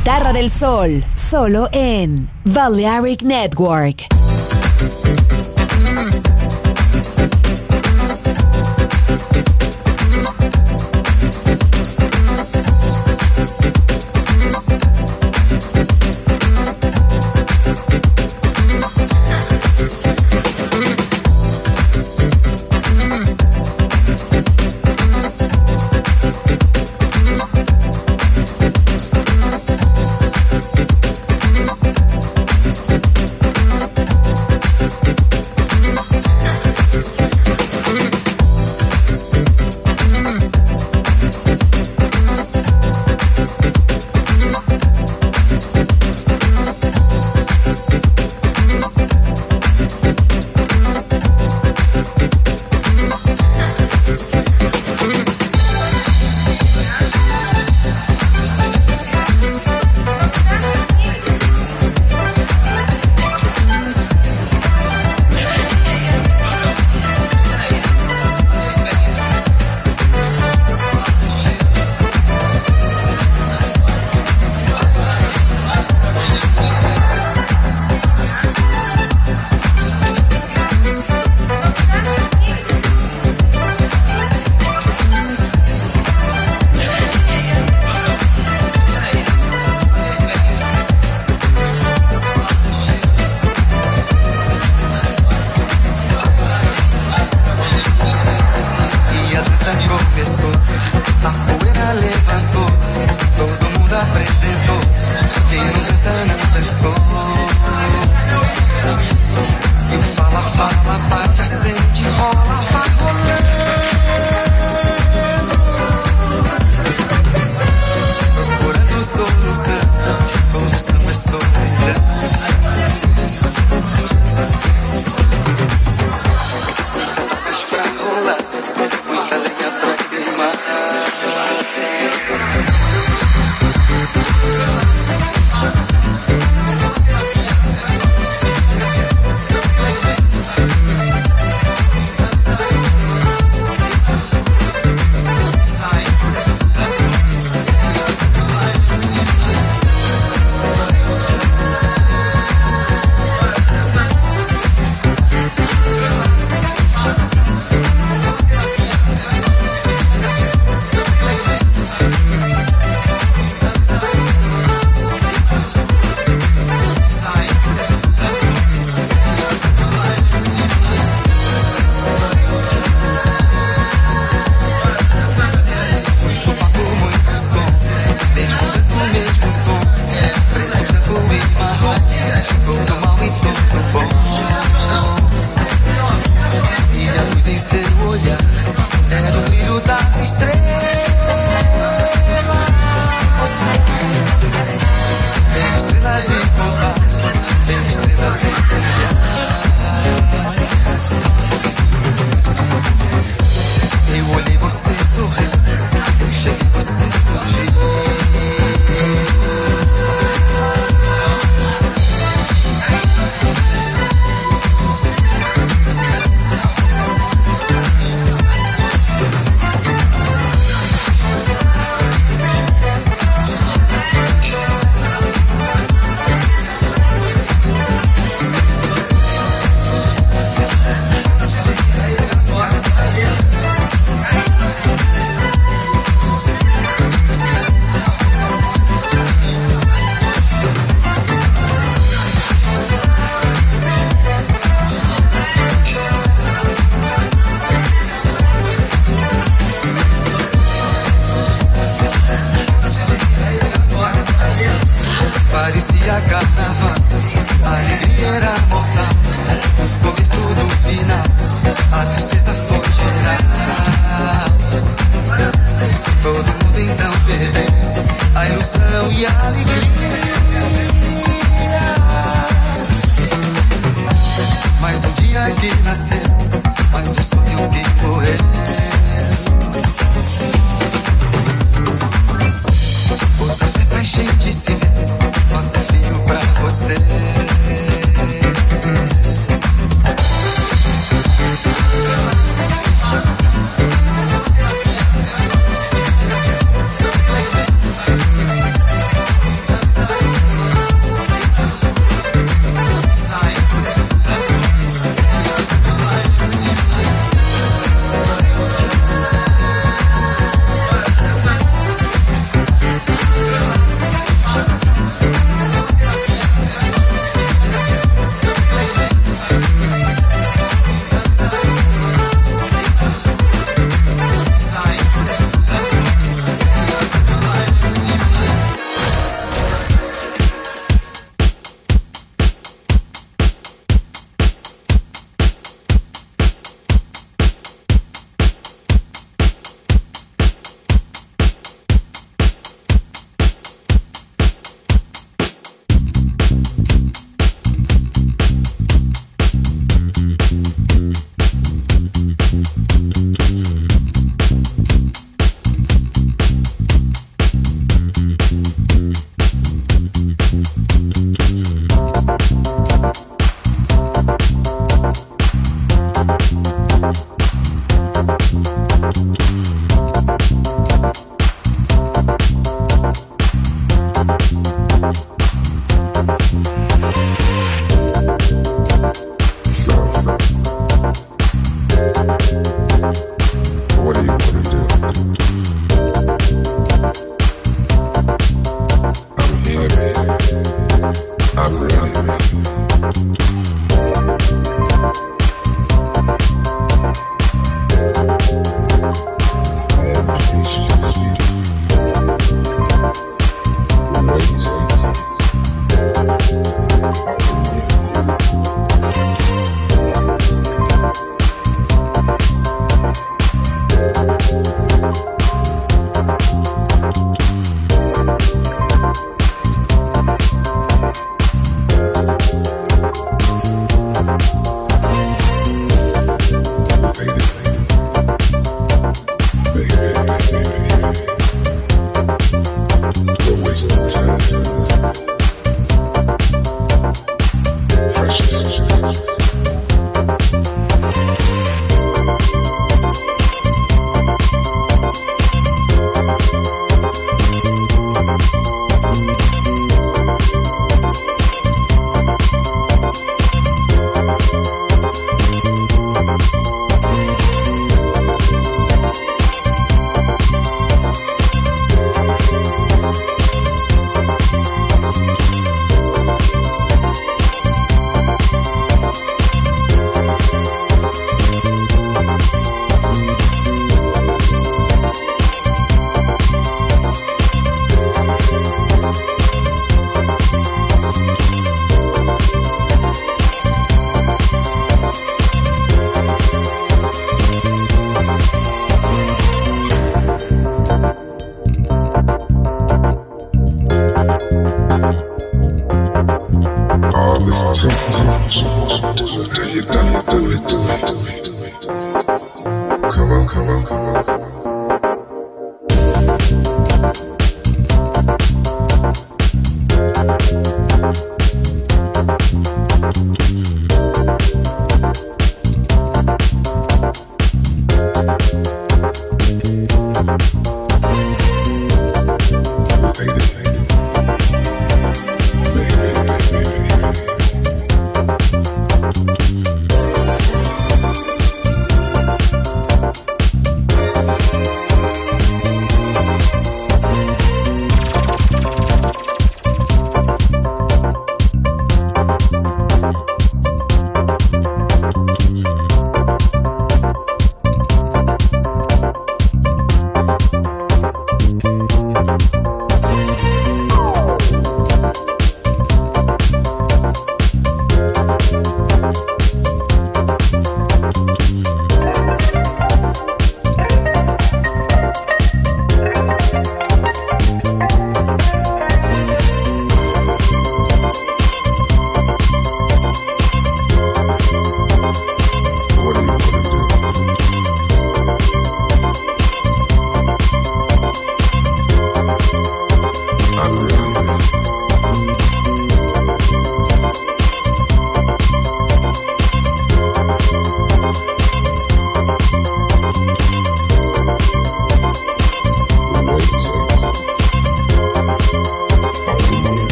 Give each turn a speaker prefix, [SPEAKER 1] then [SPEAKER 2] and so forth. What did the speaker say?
[SPEAKER 1] Guitarra del sol, solo en Balearic Network.